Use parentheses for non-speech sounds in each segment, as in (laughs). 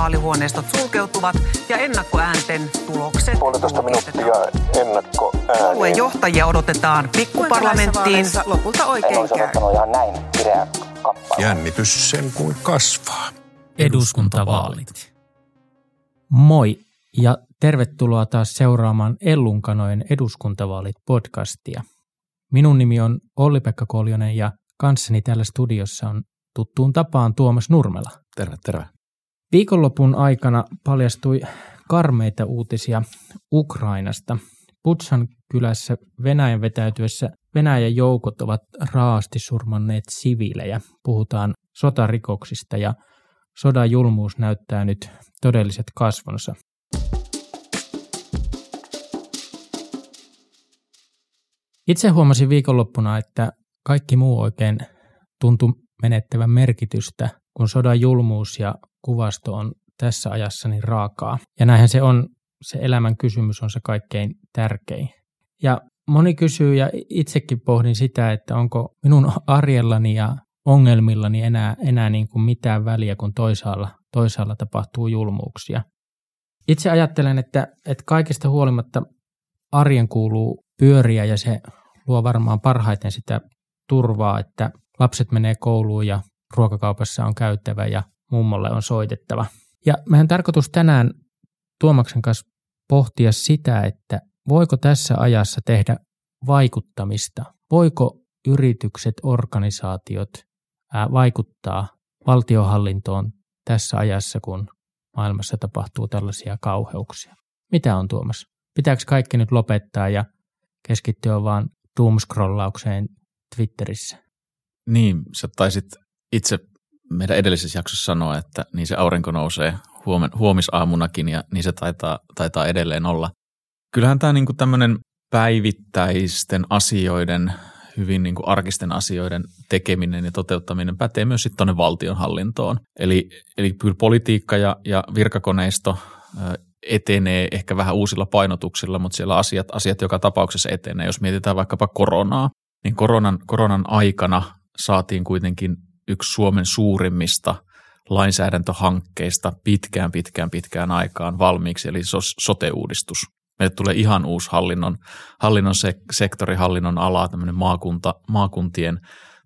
vaalihuoneistot sulkeutuvat ja ennakkoäänten tulokset Puolitoista minuuttia ennakko Puolueen johtajia odotetaan pikkuparlamenttiin. Lopulta oikein käy. ihan näin kappale. Jännitys sen kuin kasvaa. eduskuntavaalit. Moi ja tervetuloa taas seuraamaan Ellunkanojen eduskuntavaalit podcastia. Minun nimi on Olli-Pekka Koljonen ja kanssani täällä studiossa on tuttuun tapaan Tuomas Nurmela. Terve, terve. Viikonlopun aikana paljastui karmeita uutisia Ukrainasta. Putsan kylässä Venäjän vetäytyessä Venäjän joukot ovat raasti surmanneet siviilejä. Puhutaan sotarikoksista ja sodan julmuus näyttää nyt todelliset kasvonsa. Itse huomasin viikonloppuna, että kaikki muu oikein tuntui menettävän merkitystä, kun sodan julmuus ja kuvasto on tässä ajassa niin raakaa. Ja näinhän se on, se elämän kysymys on se kaikkein tärkein. Ja moni kysyy ja itsekin pohdin sitä, että onko minun (laughs) arjellani ja ongelmillani enää, enää niin kuin mitään väliä, kun toisaalla, toisaalla tapahtuu julmuuksia. Itse ajattelen, että, että kaikesta huolimatta arjen kuuluu pyöriä ja se luo varmaan parhaiten sitä turvaa, että lapset menee kouluun ja ruokakaupassa on käyttävä ja mummolle on soitettava. Ja meidän tarkoitus tänään Tuomaksen kanssa pohtia sitä, että voiko tässä ajassa tehdä vaikuttamista, voiko yritykset, organisaatiot vaikuttaa valtiohallintoon tässä ajassa, kun maailmassa tapahtuu tällaisia kauheuksia. Mitä on Tuomas? Pitääkö kaikki nyt lopettaa ja keskittyä vaan doomscrollaukseen Twitterissä? Niin, sä taisit itse meidän edellisessä jaksossa sanoa, että niin se aurinko nousee huomen, huomisaamunakin ja niin se taitaa, taitaa edelleen olla. Kyllähän tämä niinku tämmöinen päivittäisten asioiden, hyvin niinku arkisten asioiden tekeminen ja toteuttaminen pätee myös sitten tuonne valtionhallintoon. Eli, eli kyllä politiikka ja, ja virkakoneisto etenee ehkä vähän uusilla painotuksilla, mutta siellä asiat, asiat joka tapauksessa etenee. Jos mietitään vaikkapa koronaa, niin koronan, koronan aikana saatiin kuitenkin yksi Suomen suurimmista lainsäädäntöhankkeista pitkään, pitkään, pitkään aikaan valmiiksi, eli sote-uudistus. Meille tulee ihan uusi hallinnon, hallinnon se, sektori, hallinnon ala, tämmöinen maakunta, maakuntien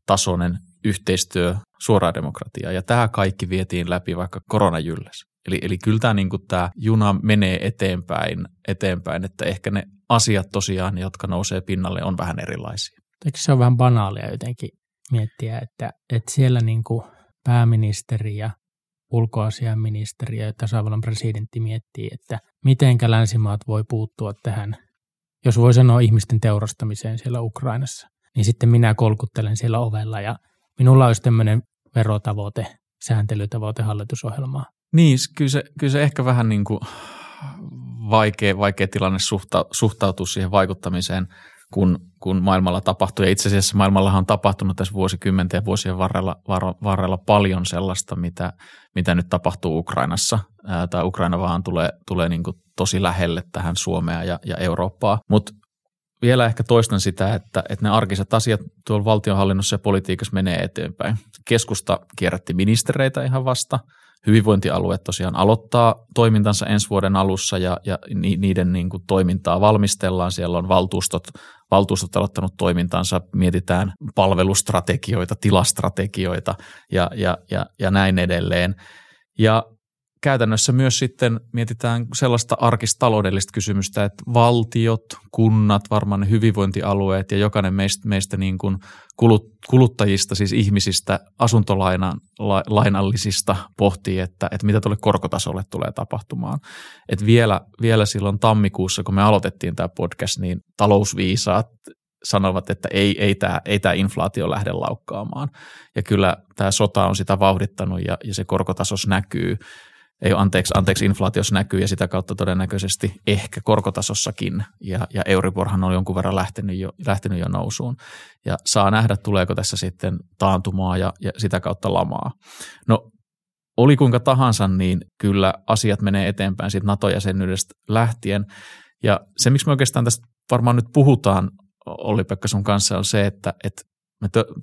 tasoinen yhteistyö, suoraa demokratiaa. Ja tämä kaikki vietiin läpi vaikka koronajylläs. Eli, eli kyllä tämä, niin tämä juna menee eteenpäin, eteenpäin, että ehkä ne asiat tosiaan, jotka nousee pinnalle, on vähän erilaisia. Eikö se ole vähän banaalia jotenkin miettiä, että, että siellä niin kuin pääministeri ja ulkoasiaministeri ja tasavallan presidentti miettii, että mitenkä länsimaat voi puuttua tähän, jos voi sanoa ihmisten teurastamiseen siellä Ukrainassa, niin sitten minä kolkuttelen siellä ovella ja minulla olisi tämmöinen verotavoite, sääntelytavoite hallitusohjelmaa. Niin, kyllä se, kyllä se ehkä vähän niin kuin vaikea, vaikea tilanne suhta, suhtautua siihen vaikuttamiseen, kun, kun maailmalla tapahtuu. Ja itse asiassa maailmallahan on tapahtunut tässä vuosikymmenten ja vuosien varrella, var, varrella paljon sellaista, mitä, mitä nyt tapahtuu Ukrainassa. Tämä Ukraina vaan tulee, tulee niin kuin tosi lähelle tähän Suomea ja, ja Eurooppaa. Mutta vielä ehkä toistan sitä, että, että ne arkiset asiat tuolla valtionhallinnossa ja politiikassa menee eteenpäin. Keskusta kierrätti ministereitä ihan vasta. Hyvinvointialueet tosiaan aloittaa toimintansa ensi vuoden alussa ja, ja niiden niin kuin toimintaa valmistellaan. Siellä on valtuustot, valtuustot aloittanut toimintansa, mietitään palvelustrategioita, tilastrategioita ja, ja, ja, ja näin edelleen. Ja käytännössä myös sitten mietitään sellaista arkistaloudellista kysymystä, että valtiot, kunnat, varmaan ne hyvinvointialueet ja jokainen meistä, meistä niin kuin kuluttajista, siis ihmisistä, asuntolainallisista pohtii, että, että mitä tuolle korkotasolle tulee tapahtumaan. Et vielä, vielä silloin tammikuussa, kun me aloitettiin tämä podcast, niin talousviisaat sanovat, että ei, ei tämä ei tää inflaatio lähde laukkaamaan. Ja kyllä tämä sota on sitä vauhdittanut ja, ja se korkotasos näkyy ei ole anteeksi, anteeksi inflaatiossa näkyy ja sitä kautta todennäköisesti ehkä korkotasossakin. Ja, ja Euriborhan on jonkun verran lähtenyt jo, lähtenyt jo nousuun. Ja saa nähdä tuleeko tässä sitten taantumaa ja, ja sitä kautta lamaa. No oli kuinka tahansa, niin kyllä asiat menee eteenpäin siitä NATO-jäsenyydestä lähtien. Ja se, miksi me oikeastaan tästä varmaan nyt puhutaan Olli-Pekka sun kanssa on se, että, että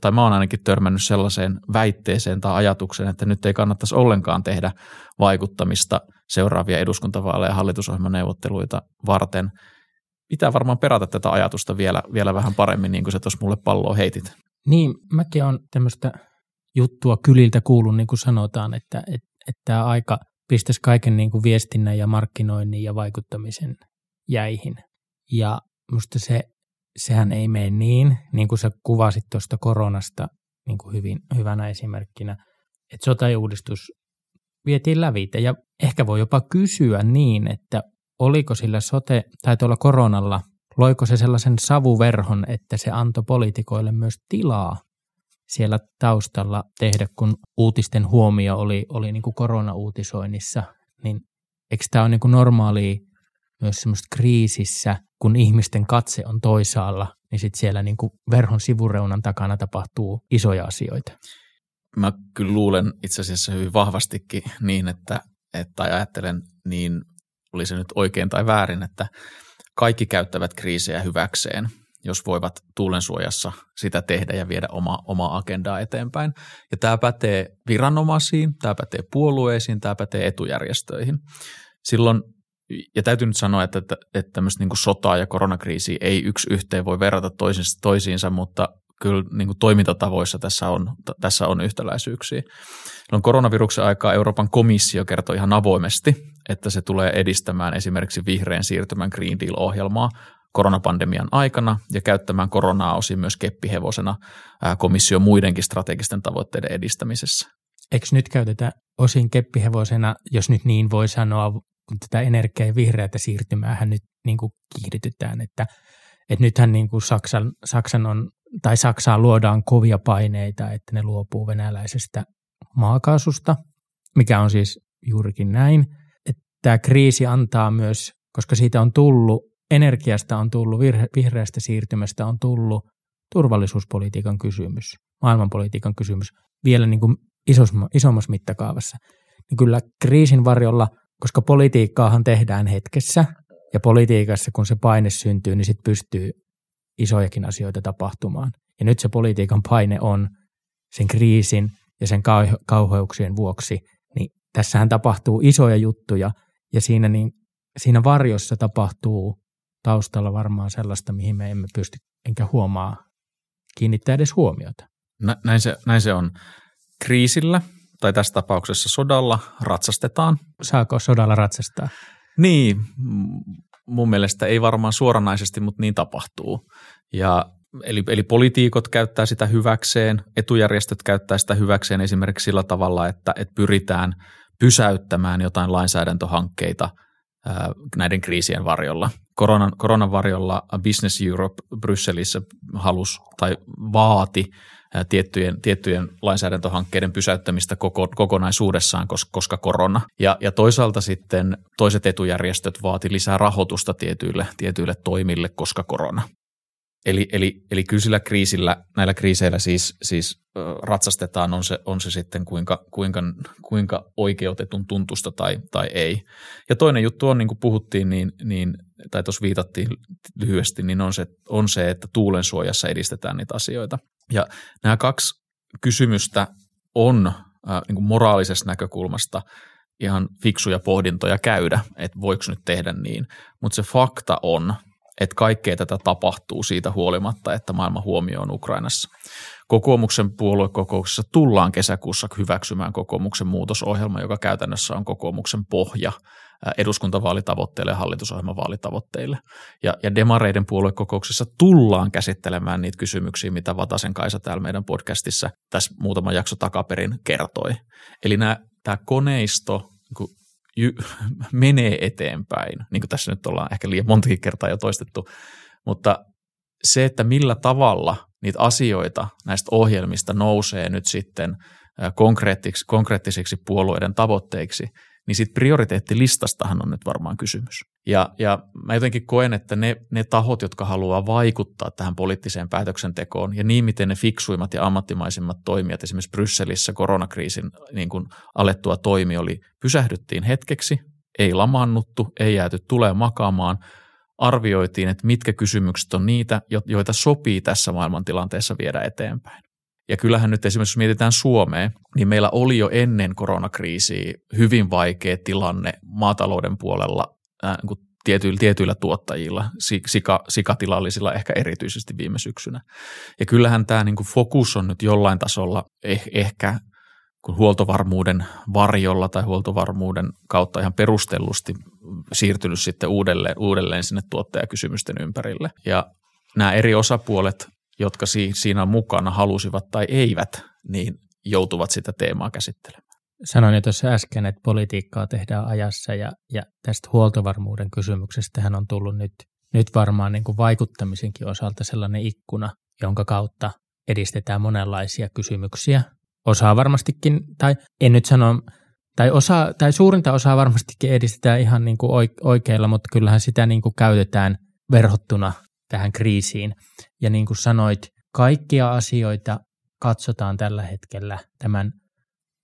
tai mä oon ainakin törmännyt sellaiseen väitteeseen tai ajatukseen, että nyt ei kannattaisi ollenkaan tehdä vaikuttamista seuraavia eduskuntavaaleja ja hallitusohjelmaneuvotteluita varten. Pitää varmaan perata tätä ajatusta vielä, vielä vähän paremmin, niin kuin sä tuossa mulle palloa heitit. Niin, mäkin on tämmöistä juttua kyliltä kuullut, niin kuin sanotaan, että, että, että tämä aika pistäisi kaiken niin kuin viestinnän ja markkinoinnin ja vaikuttamisen jäihin. Ja musta se, sehän ei mene niin, niin kuin sä kuvasit tuosta koronasta niin kuin hyvin, hyvänä esimerkkinä, että sote-uudistus vietiin lävitä. Ja ehkä voi jopa kysyä niin, että oliko sillä sote tai tuolla koronalla, loiko se sellaisen savuverhon, että se antoi poliitikoille myös tilaa siellä taustalla tehdä, kun uutisten huomio oli, oli niin kuin koronauutisoinnissa, niin eikö tämä ole niin kuin normaalia myös semmoista kriisissä, kun ihmisten katse on toisaalla, niin sitten siellä niin kuin verhon sivureunan takana tapahtuu isoja asioita. Mä kyllä luulen itse asiassa hyvin vahvastikin niin, että, että ajattelen niin, oli se nyt oikein tai väärin, että kaikki käyttävät kriisejä hyväkseen – jos voivat tuulensuojassa sitä tehdä ja viedä oma, omaa agendaa eteenpäin. Ja tämä pätee viranomaisiin, tämä pätee puolueisiin, tämä pätee etujärjestöihin. Silloin, ja täytyy nyt sanoa, että, että, että tämmöistä niin sotaa ja koronakriisiä ei yksi yhteen voi verrata toisiinsa, mutta kyllä niin kuin toimintatavoissa tässä on, tässä on yhtäläisyyksiä. No, koronaviruksen aikaa Euroopan komissio kertoi ihan avoimesti, että se tulee edistämään esimerkiksi vihreän siirtymän Green Deal-ohjelmaa koronapandemian aikana ja käyttämään koronaa osin myös keppihevosena komission muidenkin strategisten tavoitteiden edistämisessä. Eikö nyt käytetä osin keppihevosena, jos nyt niin voi sanoa, kun tätä energia- ja vihreätä siirtymäähän nyt niin kuin kiihdytetään, että, että nythän niin kuin Saksan, Saksan on, tai Saksaan luodaan kovia paineita, että ne luopuu venäläisestä maakaasusta, mikä on siis juurikin näin. Että tämä kriisi antaa myös, koska siitä on tullut energiasta on tullut, vihreästä siirtymästä on tullut turvallisuuspolitiikan kysymys, maailmanpolitiikan kysymys vielä niin kuin isossa, isommassa mittakaavassa. Niin kyllä kriisin varjolla, koska politiikkaahan tehdään hetkessä ja politiikassa kun se paine syntyy, niin sitten pystyy isojakin asioita tapahtumaan. Ja nyt se politiikan paine on sen kriisin ja sen kauheuksien vuoksi, niin tässähän tapahtuu isoja juttuja ja siinä, niin, siinä varjossa tapahtuu taustalla varmaan sellaista, mihin me emme pysty enkä huomaa kiinnittää edes huomiota. Näin se, näin se on. Kriisillä tai tässä tapauksessa sodalla ratsastetaan. Saako sodalla ratsastaa? Niin, mun mielestä ei varmaan suoranaisesti, mutta niin tapahtuu. Ja Eli, eli politiikot käyttää sitä hyväkseen, etujärjestöt käyttää sitä hyväkseen esimerkiksi sillä tavalla, että, että pyritään pysäyttämään jotain lainsäädäntöhankkeita näiden kriisien varjolla koronan, koronan varjolla Business Europe Brysselissä halus tai vaati tiettyjen, tiettyjen lainsäädäntöhankkeiden pysäyttämistä koko, kokonaisuudessaan, koska, korona. Ja, ja toisaalta sitten toiset etujärjestöt vaati lisää rahoitusta tietyille, tietyille toimille, koska korona. Eli, eli, eli kyllä sillä kriisillä, näillä kriiseillä siis, siis ratsastetaan, on se, on se sitten kuinka, kuinka, kuinka oikeutetun tuntusta tai, tai ei. Ja toinen juttu on, niin kuin puhuttiin, niin, niin tai tuossa viitattiin lyhyesti, niin on se, on se, että tuulen suojassa edistetään niitä asioita. Ja nämä kaksi kysymystä on äh, niin kuin moraalisesta näkökulmasta ihan fiksuja pohdintoja käydä, että voiko nyt tehdä niin. Mutta se fakta on, että kaikkea tätä tapahtuu siitä huolimatta, että maailman huomio on Ukrainassa. Kokoomuksen puoluekokouksessa tullaan kesäkuussa hyväksymään kokoomuksen muutosohjelma, joka käytännössä on kokoomuksen pohja eduskuntavaalitavoitteille ja hallitusohjelmavaalitavoitteille. Ja, ja demareiden puoluekokouksessa tullaan käsittelemään niitä kysymyksiä, mitä Vatasen Kaisa täällä meidän podcastissa tässä muutama jakso takaperin kertoi. Eli nämä, tämä koneisto niin jy, (laughs) menee eteenpäin, niin kuin tässä nyt ollaan ehkä liian montakin kertaa jo toistettu, mutta se, että millä tavalla niitä asioita näistä ohjelmista nousee nyt sitten konkreettisiksi, konkreettisiksi puolueiden tavoitteiksi, niin sitten prioriteettilistastahan on nyt varmaan kysymys. Ja, ja mä jotenkin koen, että ne, ne tahot, jotka haluaa vaikuttaa tähän poliittiseen päätöksentekoon ja niin, miten ne fiksuimmat ja ammattimaisimmat toimijat esimerkiksi Brysselissä koronakriisin niin kuin alettua toimi oli, pysähdyttiin hetkeksi, ei lamaannuttu, ei jääty tulee makaamaan, arvioitiin, että mitkä kysymykset on niitä, joita sopii tässä maailmantilanteessa viedä eteenpäin. Ja kyllähän nyt esimerkiksi, jos mietitään Suomea, niin meillä oli jo ennen koronakriisiä hyvin vaikea tilanne maatalouden puolella äh, niin tietyillä, tietyillä tuottajilla, sika, sikatilallisilla ehkä erityisesti viime syksynä. Ja kyllähän tämä niin kuin fokus on nyt jollain tasolla eh, ehkä kun huoltovarmuuden varjolla tai huoltovarmuuden kautta ihan perustellusti siirtynyt sitten uudelleen, uudelleen sinne tuottajakysymysten ympärille. Ja nämä eri osapuolet, jotka siinä mukana, halusivat tai eivät, niin joutuvat sitä teemaa käsittelemään. Sanoin jo tuossa äsken, että politiikkaa tehdään ajassa ja, ja tästä huoltovarmuuden kysymyksestä on tullut nyt, nyt varmaan niin kuin vaikuttamisenkin osalta sellainen ikkuna, jonka kautta edistetään monenlaisia kysymyksiä. Osaa varmastikin, tai en nyt sano, tai, osa, tai suurinta osaa varmastikin edistetään ihan niin kuin oikeilla, mutta kyllähän sitä niin kuin käytetään verhottuna tähän kriisiin. Ja niin kuin sanoit, kaikkia asioita katsotaan tällä hetkellä tämän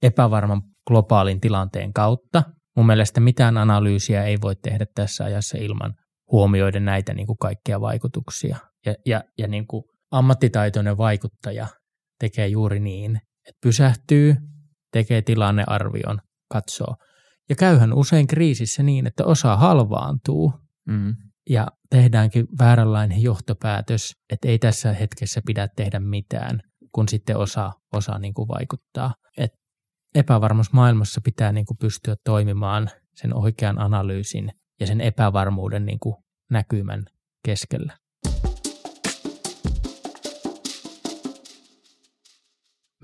epävarman globaalin tilanteen kautta. Mun mielestä mitään analyysiä ei voi tehdä tässä ajassa ilman huomioiden näitä niin kuin kaikkia vaikutuksia. Ja, ja, ja niin kuin ammattitaitoinen vaikuttaja tekee juuri niin, että pysähtyy, tekee tilannearvion, katsoo. Ja käyhän usein kriisissä niin, että osa halvaantuu mm. Ja tehdäänkin vääränlainen johtopäätös, että ei tässä hetkessä pidä tehdä mitään, kun sitten osa, osa niin kuin vaikuttaa. Et epävarmassa maailmassa pitää niin kuin pystyä toimimaan sen oikean analyysin ja sen epävarmuuden niin kuin näkymän keskellä.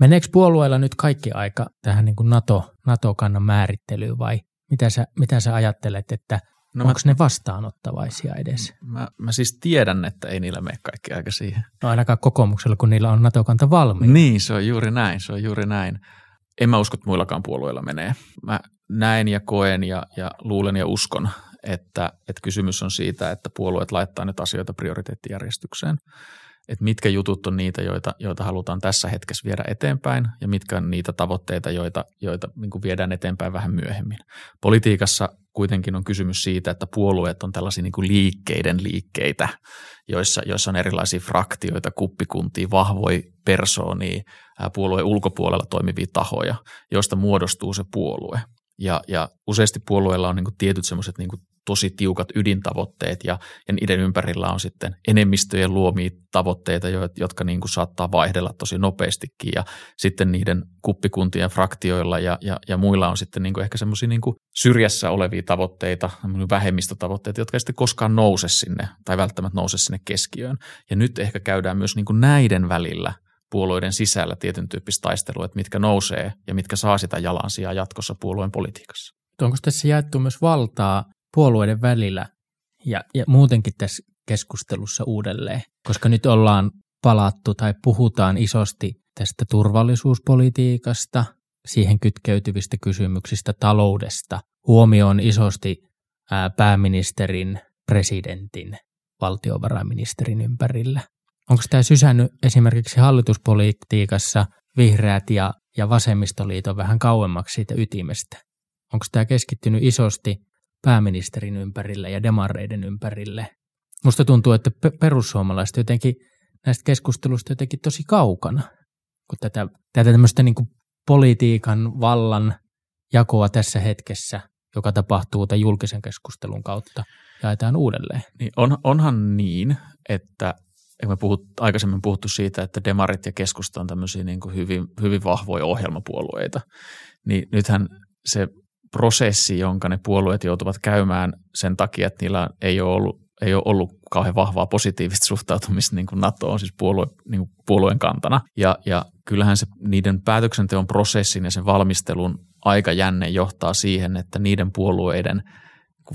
Meneekö puolueella nyt kaikki aika tähän niin kuin NATO, NATO-kannan määrittelyyn vai mitä sä, mitä sä ajattelet, että no onko mä, ne vastaanottavaisia edes? Mä, mä siis tiedän, että ei niillä mene kaikki aika siihen. No ainakaan kokoomuksella, kun niillä on NATO-kanta valmiina. Niin, se on juuri näin, se on juuri näin en mä usko, että muillakaan puolueilla menee. Mä näen ja koen ja, ja luulen ja uskon, että, että kysymys on siitä, että puolueet laittaa nyt asioita prioriteettijärjestykseen. Että mitkä jutut on niitä, joita, joita halutaan tässä hetkessä viedä eteenpäin ja mitkä on niitä tavoitteita, joita, joita niin viedään eteenpäin vähän myöhemmin. Politiikassa kuitenkin on kysymys siitä, että puolueet on tällaisia niin kuin liikkeiden liikkeitä, joissa, joissa on erilaisia fraktioita, kuppikuntia, vahvoja persoonia, puolueen ulkopuolella toimivia tahoja, joista muodostuu se puolue. Ja, ja useasti puolueilla on niin kuin tietyt semmoiset niin tosi tiukat ydintavoitteet ja, ja niiden ympärillä on sitten enemmistöjen luomia tavoitteita, jotka niin kuin saattaa vaihdella tosi nopeastikin ja sitten niiden kuppikuntien fraktioilla ja, ja, ja muilla on sitten niin kuin ehkä semmoisia niin syrjässä olevia tavoitteita, vähemmistötavoitteita, jotka ei sitten koskaan nouse sinne tai välttämättä nouse sinne keskiöön. Ja nyt ehkä käydään myös niin kuin näiden välillä puolueiden sisällä tietyn tyyppistä taistelua, että mitkä nousee ja mitkä saa sitä jalansijaa jatkossa puolueen politiikassa. Onko tässä jaettu myös valtaa puolueiden välillä ja, ja muutenkin tässä keskustelussa uudelleen, koska nyt ollaan palattu tai puhutaan isosti tästä turvallisuuspolitiikasta, siihen kytkeytyvistä kysymyksistä, taloudesta. Huomioon isosti ää, pääministerin, presidentin, valtiovarainministerin ympärillä. Onko tämä sysännyt esimerkiksi hallituspolitiikassa vihreät ja, ja vasemmistoliiton vähän kauemmaksi siitä ytimestä? Onko tämä keskittynyt isosti pääministerin ympärille ja demareiden ympärille? Musta tuntuu, että perussuomalaiset jotenkin näistä keskustelusta jotenkin tosi kaukana, kun tätä, tätä tämmöistä niin kuin politiikan vallan jakoa tässä hetkessä, joka tapahtuu tämän julkisen keskustelun kautta, jaetaan uudelleen. Niin on, onhan niin, että me puhut, aikaisemmin puhuttu siitä, että demarit ja keskusta on tämmöisiä niin kuin hyvin, hyvin vahvoja ohjelmapuolueita, niin nythän se prosessi, jonka ne puolueet joutuvat käymään sen takia, että niillä ei ole ollut, ei ole ollut kauhean vahvaa positiivista suhtautumista niin kuin NATOon, siis puolue, niin kuin puolueen kantana. Ja, ja kyllähän se niiden päätöksenteon prosessin ja sen valmistelun aikajänne johtaa siihen, että niiden puolueiden –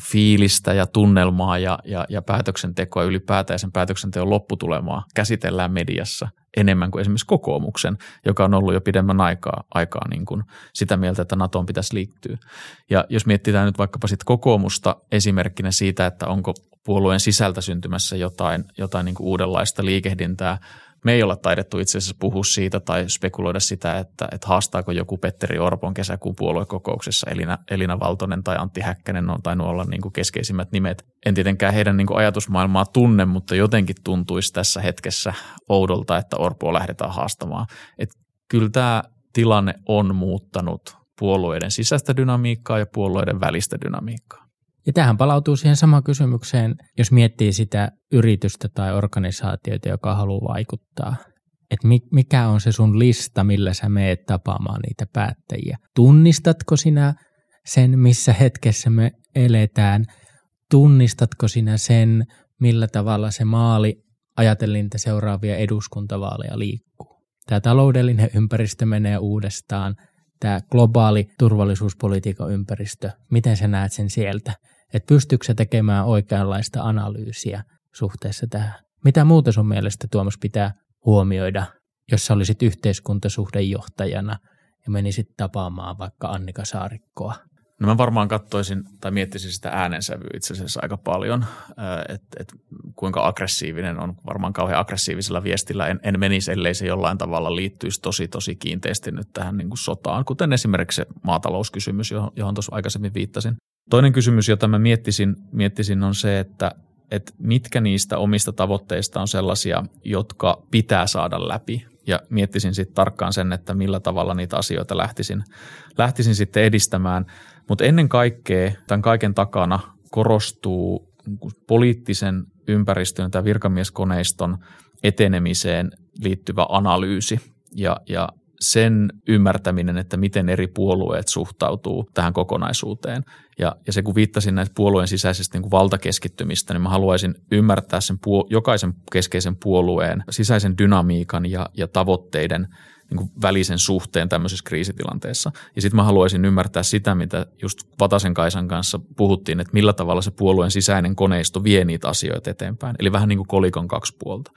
fiilistä ja tunnelmaa ja, ja, ja päätöksentekoa ylipäätään ja sen päätöksenteon lopputulemaa käsitellään mediassa enemmän kuin esimerkiksi kokoomuksen, joka on ollut jo pidemmän aikaa, aikaa niin kuin sitä mieltä, että NATOon pitäisi liittyä. Ja jos mietitään nyt vaikkapa sitten kokoomusta esimerkkinä siitä, että onko puolueen sisältä syntymässä jotain, jotain niin kuin uudenlaista liikehdintää Me ei olla taidettu itse asiassa puhua siitä tai spekuloida sitä, että, että haastaako joku Petteri Orpon kesäkuun puoluekokouksessa Elina, Elina Valtonen tai Antti Häkkänen on tainnut olla niin kuin keskeisimmät nimet. En tietenkään heidän niin kuin ajatusmaailmaa tunne, mutta jotenkin tuntuisi tässä hetkessä oudolta, että Orpoa lähdetään haastamaan. Et kyllä tämä tilanne on muuttanut puolueiden sisäistä dynamiikkaa ja puolueiden välistä dynamiikkaa. Ja tähän palautuu siihen samaan kysymykseen, jos miettii sitä yritystä tai organisaatiota, joka haluaa vaikuttaa. Että mikä on se sun lista, millä sä meet tapaamaan niitä päättäjiä. Tunnistatko sinä sen, missä hetkessä me eletään? Tunnistatko sinä sen, millä tavalla se maali ajatellen niitä seuraavia eduskuntavaaleja liikkuu? Tämä taloudellinen ympäristö menee uudestaan – tämä globaali turvallisuuspolitiikan ympäristö, miten sä näet sen sieltä, että pystyykö sä tekemään oikeanlaista analyysiä suhteessa tähän. Mitä muuta sun mielestä Tuomas pitää huomioida, jos sä olisit yhteiskuntasuhdejohtajana ja menisit tapaamaan vaikka Annika Saarikkoa? No mä varmaan katsoisin tai miettisin sitä äänensävyä itse asiassa aika paljon, että et kuinka aggressiivinen on. Varmaan kauhean aggressiivisella viestillä en, en menisi, ellei se jollain tavalla liittyisi tosi tosi kiinteästi nyt tähän niin kuin sotaan, kuten esimerkiksi se maatalouskysymys, johon, johon tuossa aikaisemmin viittasin. Toinen kysymys, jota mä miettisin, miettisin on se, että, että mitkä niistä omista tavoitteista on sellaisia, jotka pitää saada läpi. Ja miettisin sitten tarkkaan sen, että millä tavalla niitä asioita lähtisin, lähtisin sitten edistämään – mutta ennen kaikkea tämän kaiken takana korostuu poliittisen ympäristön tai virkamieskoneiston etenemiseen liittyvä analyysi ja, ja sen ymmärtäminen, että miten eri puolueet suhtautuu tähän kokonaisuuteen. Ja, ja se kun viittasin näitä puolueen sisäisestä niin kuin valtakeskittymistä, niin mä haluaisin ymmärtää sen puol- jokaisen keskeisen puolueen sisäisen dynamiikan ja, ja tavoitteiden – niin kuin välisen suhteen tämmöisessä kriisitilanteessa. Ja sitten mä haluaisin ymmärtää sitä, mitä just Vatasen Kaisan kanssa puhuttiin, että millä tavalla se puolueen sisäinen koneisto vie niitä asioita eteenpäin. Eli vähän niin kuin kolikon kaksi puolta.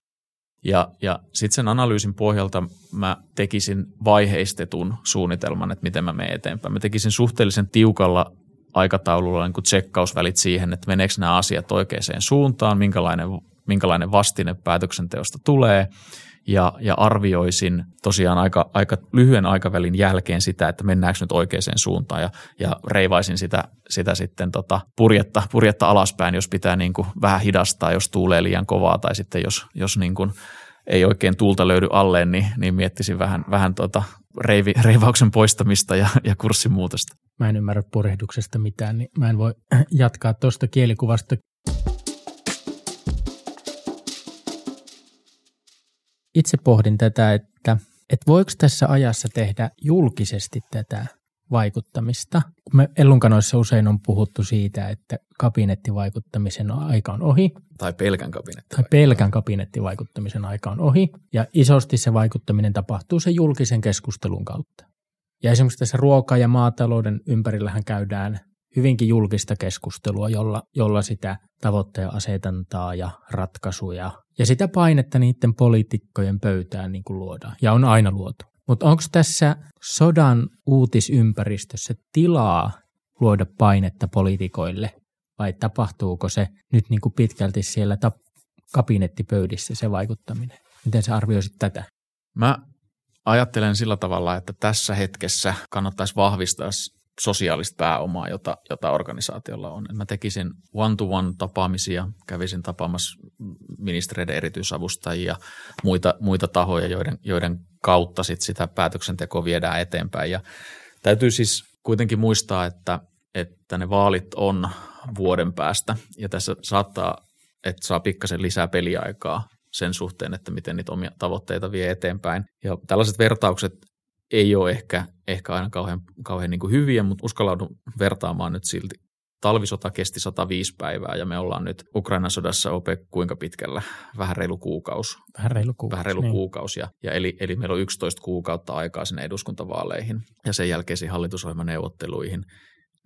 Ja, ja sitten sen analyysin pohjalta mä tekisin vaiheistetun suunnitelman, että miten mä menen eteenpäin. Mä tekisin suhteellisen tiukalla aikataululla niin tsekkausvälit siihen, että meneekö nämä asiat oikeaan suuntaan, minkälainen, minkälainen vastine päätöksenteosta tulee – ja, ja arvioisin tosiaan aika, aika lyhyen aikavälin jälkeen sitä, että mennäänkö nyt oikeaan suuntaan ja, ja reivaisin sitä, sitä sitten tota purjetta, purjetta alaspäin, jos pitää niin kuin vähän hidastaa, jos tuulee liian kovaa tai sitten jos, jos niin kuin ei oikein tuulta löydy alleen, niin, niin miettisin vähän, vähän tota reivi, reivauksen poistamista ja, ja kurssin muutosta. Mä en ymmärrä purehduksesta mitään, niin mä en voi (clears throat) jatkaa tuosta kielikuvasta. Itse pohdin tätä, että, että voiko tässä ajassa tehdä julkisesti tätä vaikuttamista. Me Ellunkanoissa usein on puhuttu siitä, että kabinettivaikuttamisen aika on ohi. Tai pelkän kabinettivaikuttamisen. Tai pelkän kabinettivaikuttamisen aika on ohi. Ja isosti se vaikuttaminen tapahtuu sen julkisen keskustelun kautta. Ja esimerkiksi tässä ruoka- ja maatalouden ympärillähän käydään hyvinkin julkista keskustelua, jolla, jolla sitä tavoitteen asetantaa ja ratkaisuja ja sitä painetta niiden poliitikkojen pöytään niin kuin luodaan ja on aina luotu. Mutta onko tässä sodan uutisympäristössä tilaa luoda painetta poliitikoille vai tapahtuuko se nyt niin kuin pitkälti siellä tap- kabinettipöydissä se vaikuttaminen? Miten sä arvioisit tätä? Mä ajattelen sillä tavalla, että tässä hetkessä kannattaisi vahvistaa sosiaalista pääomaa, jota, jota organisaatiolla on. Mä tekisin one-to-one tapaamisia, kävisin tapaamassa ministereiden erityisavustajia, muita, muita tahoja, joiden, joiden kautta sit sitä päätöksentekoa viedään eteenpäin. Ja täytyy siis kuitenkin muistaa, että, että ne vaalit on vuoden päästä ja tässä saattaa, että saa pikkasen lisää peliaikaa sen suhteen, että miten niitä omia tavoitteita vie eteenpäin. Ja tällaiset vertaukset ei ole ehkä, ehkä aina kauhean, kauhean niin kuin hyviä, mutta uskallaudun vertaamaan nyt silti. Talvisota kesti 105 päivää ja me ollaan nyt Ukrainan sodassa ope kuinka pitkällä? Vähän reilu kuukausi. Vähän reilu kuukausi. Vähän reilu niin. kuukausi. Ja, ja eli, eli meillä on 11 kuukautta aikaa sinne eduskuntavaaleihin ja sen jälkeisiin hallitusohjelmaneuvotteluihin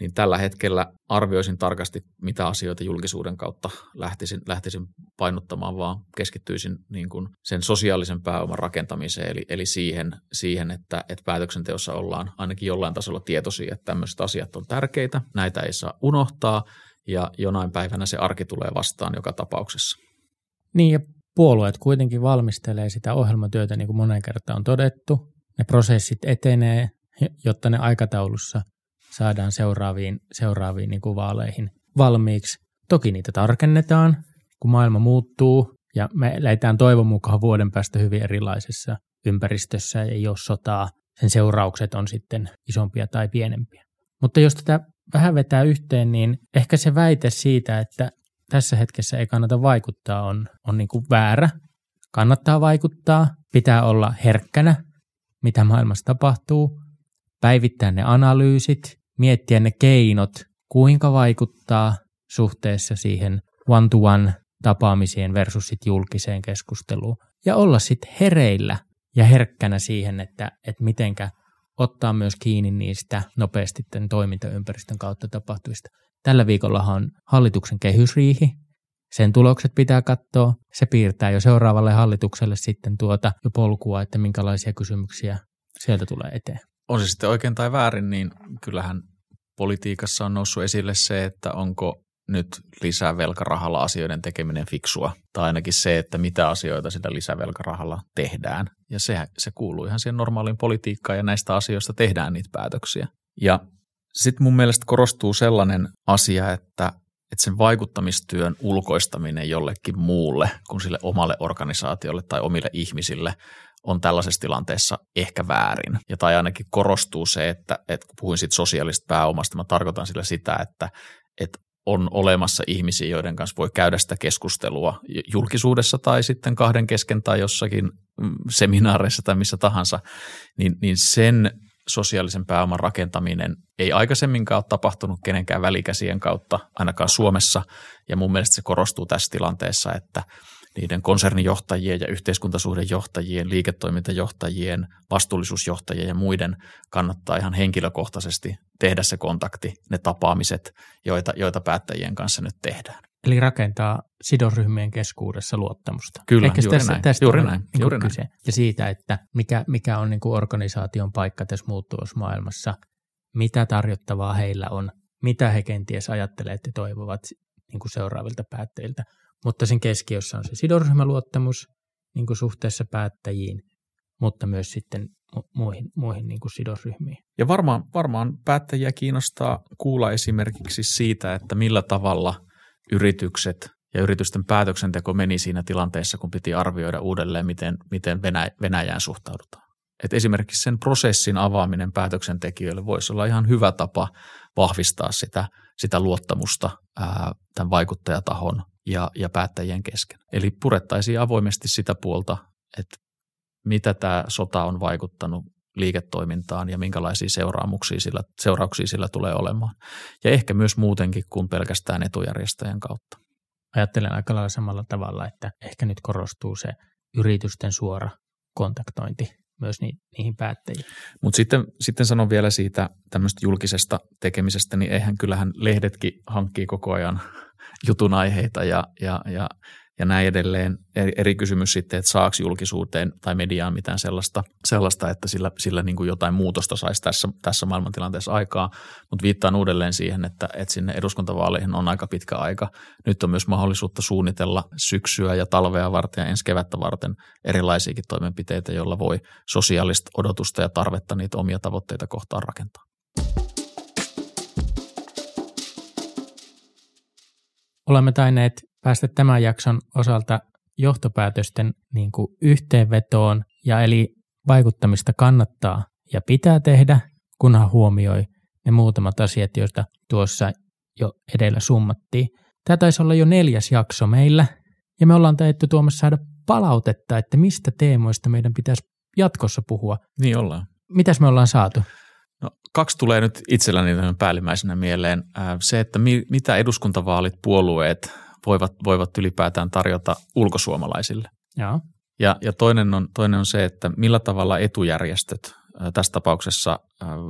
niin tällä hetkellä arvioisin tarkasti, mitä asioita julkisuuden kautta lähtisin, lähtisin painottamaan, vaan keskittyisin niin kuin sen sosiaalisen pääoman rakentamiseen, eli, eli siihen, siihen että, että päätöksenteossa ollaan ainakin jollain tasolla tietoisia, että tämmöiset asiat on tärkeitä, näitä ei saa unohtaa, ja jonain päivänä se arki tulee vastaan joka tapauksessa. Niin, ja puolueet kuitenkin valmistelee sitä ohjelmatyötä, niin kuin monen kertaan on todettu. Ne prosessit etenee, jotta ne aikataulussa saadaan seuraaviin, seuraaviin niin kuin vaaleihin valmiiksi. Toki niitä tarkennetaan, kun maailma muuttuu ja me eletään toivon mukaan vuoden päästä hyvin erilaisessa ympäristössä, ei ole sotaa, sen seuraukset on sitten isompia tai pienempiä. Mutta jos tätä vähän vetää yhteen, niin ehkä se väite siitä, että tässä hetkessä ei kannata vaikuttaa, on, on niin kuin väärä. Kannattaa vaikuttaa, pitää olla herkkänä, mitä maailmassa tapahtuu, päivittää ne analyysit, miettiä ne keinot, kuinka vaikuttaa suhteessa siihen one-to-one tapaamiseen versus sit julkiseen keskusteluun. Ja olla sitten hereillä ja herkkänä siihen, että, että mitenkä ottaa myös kiinni niistä nopeasti tämän toimintaympäristön kautta tapahtuvista. Tällä viikolla on hallituksen kehysriihi. Sen tulokset pitää katsoa. Se piirtää jo seuraavalle hallitukselle sitten tuota jo polkua, että minkälaisia kysymyksiä sieltä tulee eteen. On se sitten oikein tai väärin, niin kyllähän politiikassa on noussut esille se, että onko nyt lisävelkarahalla asioiden tekeminen fiksua, tai ainakin se, että mitä asioita sitä lisävelkarahalla tehdään. Ja se, se kuuluu ihan siihen normaaliin politiikkaan, ja näistä asioista tehdään niitä päätöksiä. Ja sitten mun mielestä korostuu sellainen asia, että, että sen vaikuttamistyön ulkoistaminen jollekin muulle kuin sille omalle organisaatiolle tai omille ihmisille on tällaisessa tilanteessa ehkä väärin. Ja tai ainakin korostuu se, että, että kun puhuin siitä sosiaalista pääomasta, mä tarkoitan sillä sitä, että, että on olemassa ihmisiä, joiden kanssa voi käydä sitä keskustelua julkisuudessa tai sitten kahden kesken tai jossakin mm, seminaareissa tai missä tahansa, niin, niin sen sosiaalisen pääoman rakentaminen ei aikaisemminkaan ole tapahtunut kenenkään välikäsien kautta, ainakaan Suomessa, ja mun mielestä se korostuu tässä tilanteessa, että niiden konsernijohtajien ja yhteiskuntasuhdejohtajien, liiketoimintajohtajien, vastuullisuusjohtajien ja muiden kannattaa ihan henkilökohtaisesti tehdä se kontakti, ne tapaamiset, joita, joita päättäjien kanssa nyt tehdään. Eli rakentaa sidosryhmien keskuudessa luottamusta. Kyllä, Ehkä juuri tässä, näin. Tästä juuri on näin. Niin juuri kyse. näin. Ja siitä, että mikä, mikä on niin kuin organisaation paikka tässä muuttuvassa maailmassa, mitä tarjottavaa heillä on, mitä he kenties ajattelee, että toivovat niin kuin seuraavilta päättäjiltä mutta sen keskiössä on se sidosryhmäluottamus niin kuin suhteessa päättäjiin, mutta myös sitten muihin, muihin niin kuin sidosryhmiin. Ja varmaan, varmaan päättäjiä kiinnostaa kuulla esimerkiksi siitä, että millä tavalla yritykset ja yritysten päätöksenteko meni siinä tilanteessa, kun piti arvioida uudelleen, miten, miten Venäjään suhtaudutaan. Et esimerkiksi sen prosessin avaaminen päätöksentekijöille voisi olla ihan hyvä tapa vahvistaa sitä, sitä luottamusta ää, tämän vaikuttajatahon ja, ja päättäjien kesken. Eli purettaisiin avoimesti sitä puolta, että mitä tämä sota on vaikuttanut liiketoimintaan ja minkälaisia seuraamuksia sillä, seurauksia sillä tulee olemaan. Ja ehkä myös muutenkin kuin pelkästään etujärjestäjän kautta. Ajattelen aika lailla samalla tavalla, että ehkä nyt korostuu se yritysten suora kontaktointi myös ni, niihin päättäjiin. Mutta sitten, sitten sanon vielä siitä tämmöistä julkisesta tekemisestä, niin eihän kyllähän lehdetkin hankkii koko ajan (laughs) jutun aiheita ja, ja, ja, ja näin edelleen. Eri, kysymys sitten, että saako julkisuuteen tai mediaan mitään sellaista, sellaista että sillä, sillä niin kuin jotain muutosta saisi tässä, tässä maailmantilanteessa aikaa, mutta viittaan uudelleen siihen, että, että sinne eduskuntavaaleihin on aika pitkä aika. Nyt on myös mahdollisuutta suunnitella syksyä ja talvea varten ja ensi kevättä varten erilaisiakin toimenpiteitä, joilla voi sosiaalista odotusta ja tarvetta niitä omia tavoitteita kohtaan rakentaa. olemme tainneet päästä tämän jakson osalta johtopäätösten niin kuin yhteenvetoon, ja eli vaikuttamista kannattaa ja pitää tehdä, kunhan huomioi ne muutamat asiat, joista tuossa jo edellä summattiin. Tämä taisi olla jo neljäs jakso meillä, ja me ollaan taidettu tuomassa saada palautetta, että mistä teemoista meidän pitäisi jatkossa puhua. Niin ollaan. Mitäs me ollaan saatu? No, kaksi tulee nyt itselläni päällimmäisenä mieleen. Se, että mi, mitä eduskuntavaalit, puolueet voivat, voivat ylipäätään tarjota ulkosuomalaisille. Ja, Ja, ja toinen, on, toinen on se, että millä tavalla etujärjestöt, tässä tapauksessa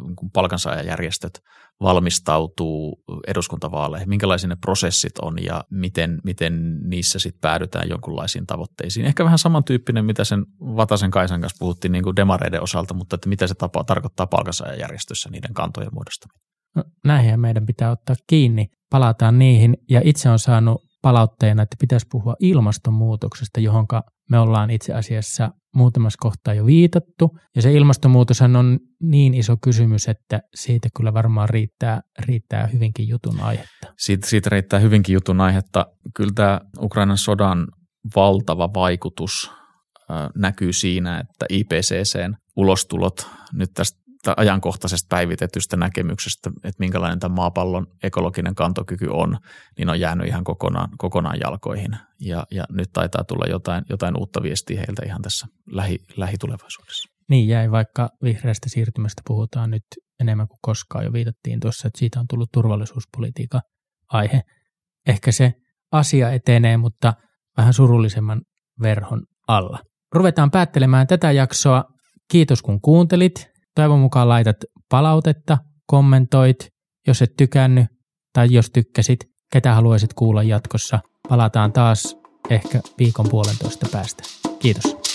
niin palkansaajajärjestöt, valmistautuu eduskuntavaaleihin, minkälaisia ne prosessit on ja miten, miten niissä sitten päädytään jonkunlaisiin tavoitteisiin. Ehkä vähän samantyyppinen, mitä sen Vatasen Kaisan kanssa puhuttiin niin kuin demareiden osalta, mutta että mitä se tapa, tarkoittaa palkansaajajärjestössä niiden kantojen muodostaminen. No, näihin meidän pitää ottaa kiinni. Palataan niihin ja itse on saanut palautteena, että pitäisi puhua ilmastonmuutoksesta, johonka me ollaan itse asiassa muutamassa kohtaa jo viitattu. Ja se ilmastonmuutoshan on niin iso kysymys, että siitä kyllä varmaan riittää, riittää hyvinkin jutun aihetta. Siitä, siitä riittää hyvinkin jutun aihetta. Kyllä tämä Ukrainan sodan valtava vaikutus näkyy siinä, että IPCCn ulostulot nyt tästä ajankohtaisesta päivitetystä näkemyksestä, että minkälainen tämä maapallon ekologinen kantokyky on, niin on jäänyt ihan kokonaan, kokonaan jalkoihin. Ja, ja nyt taitaa tulla jotain, jotain uutta viestiä heiltä ihan tässä lähi, lähitulevaisuudessa. Niin jäi, vaikka vihreästä siirtymästä puhutaan nyt enemmän kuin koskaan. Jo viitattiin tuossa, että siitä on tullut turvallisuuspolitiikan aihe. Ehkä se asia etenee, mutta vähän surullisemman verhon alla. Ruvetaan päättelemään tätä jaksoa. Kiitos kun kuuntelit. Toivon mukaan laitat palautetta, kommentoit, jos et tykännyt tai jos tykkäsit, ketä haluaisit kuulla jatkossa. Palataan taas ehkä viikon puolentoista päästä. Kiitos.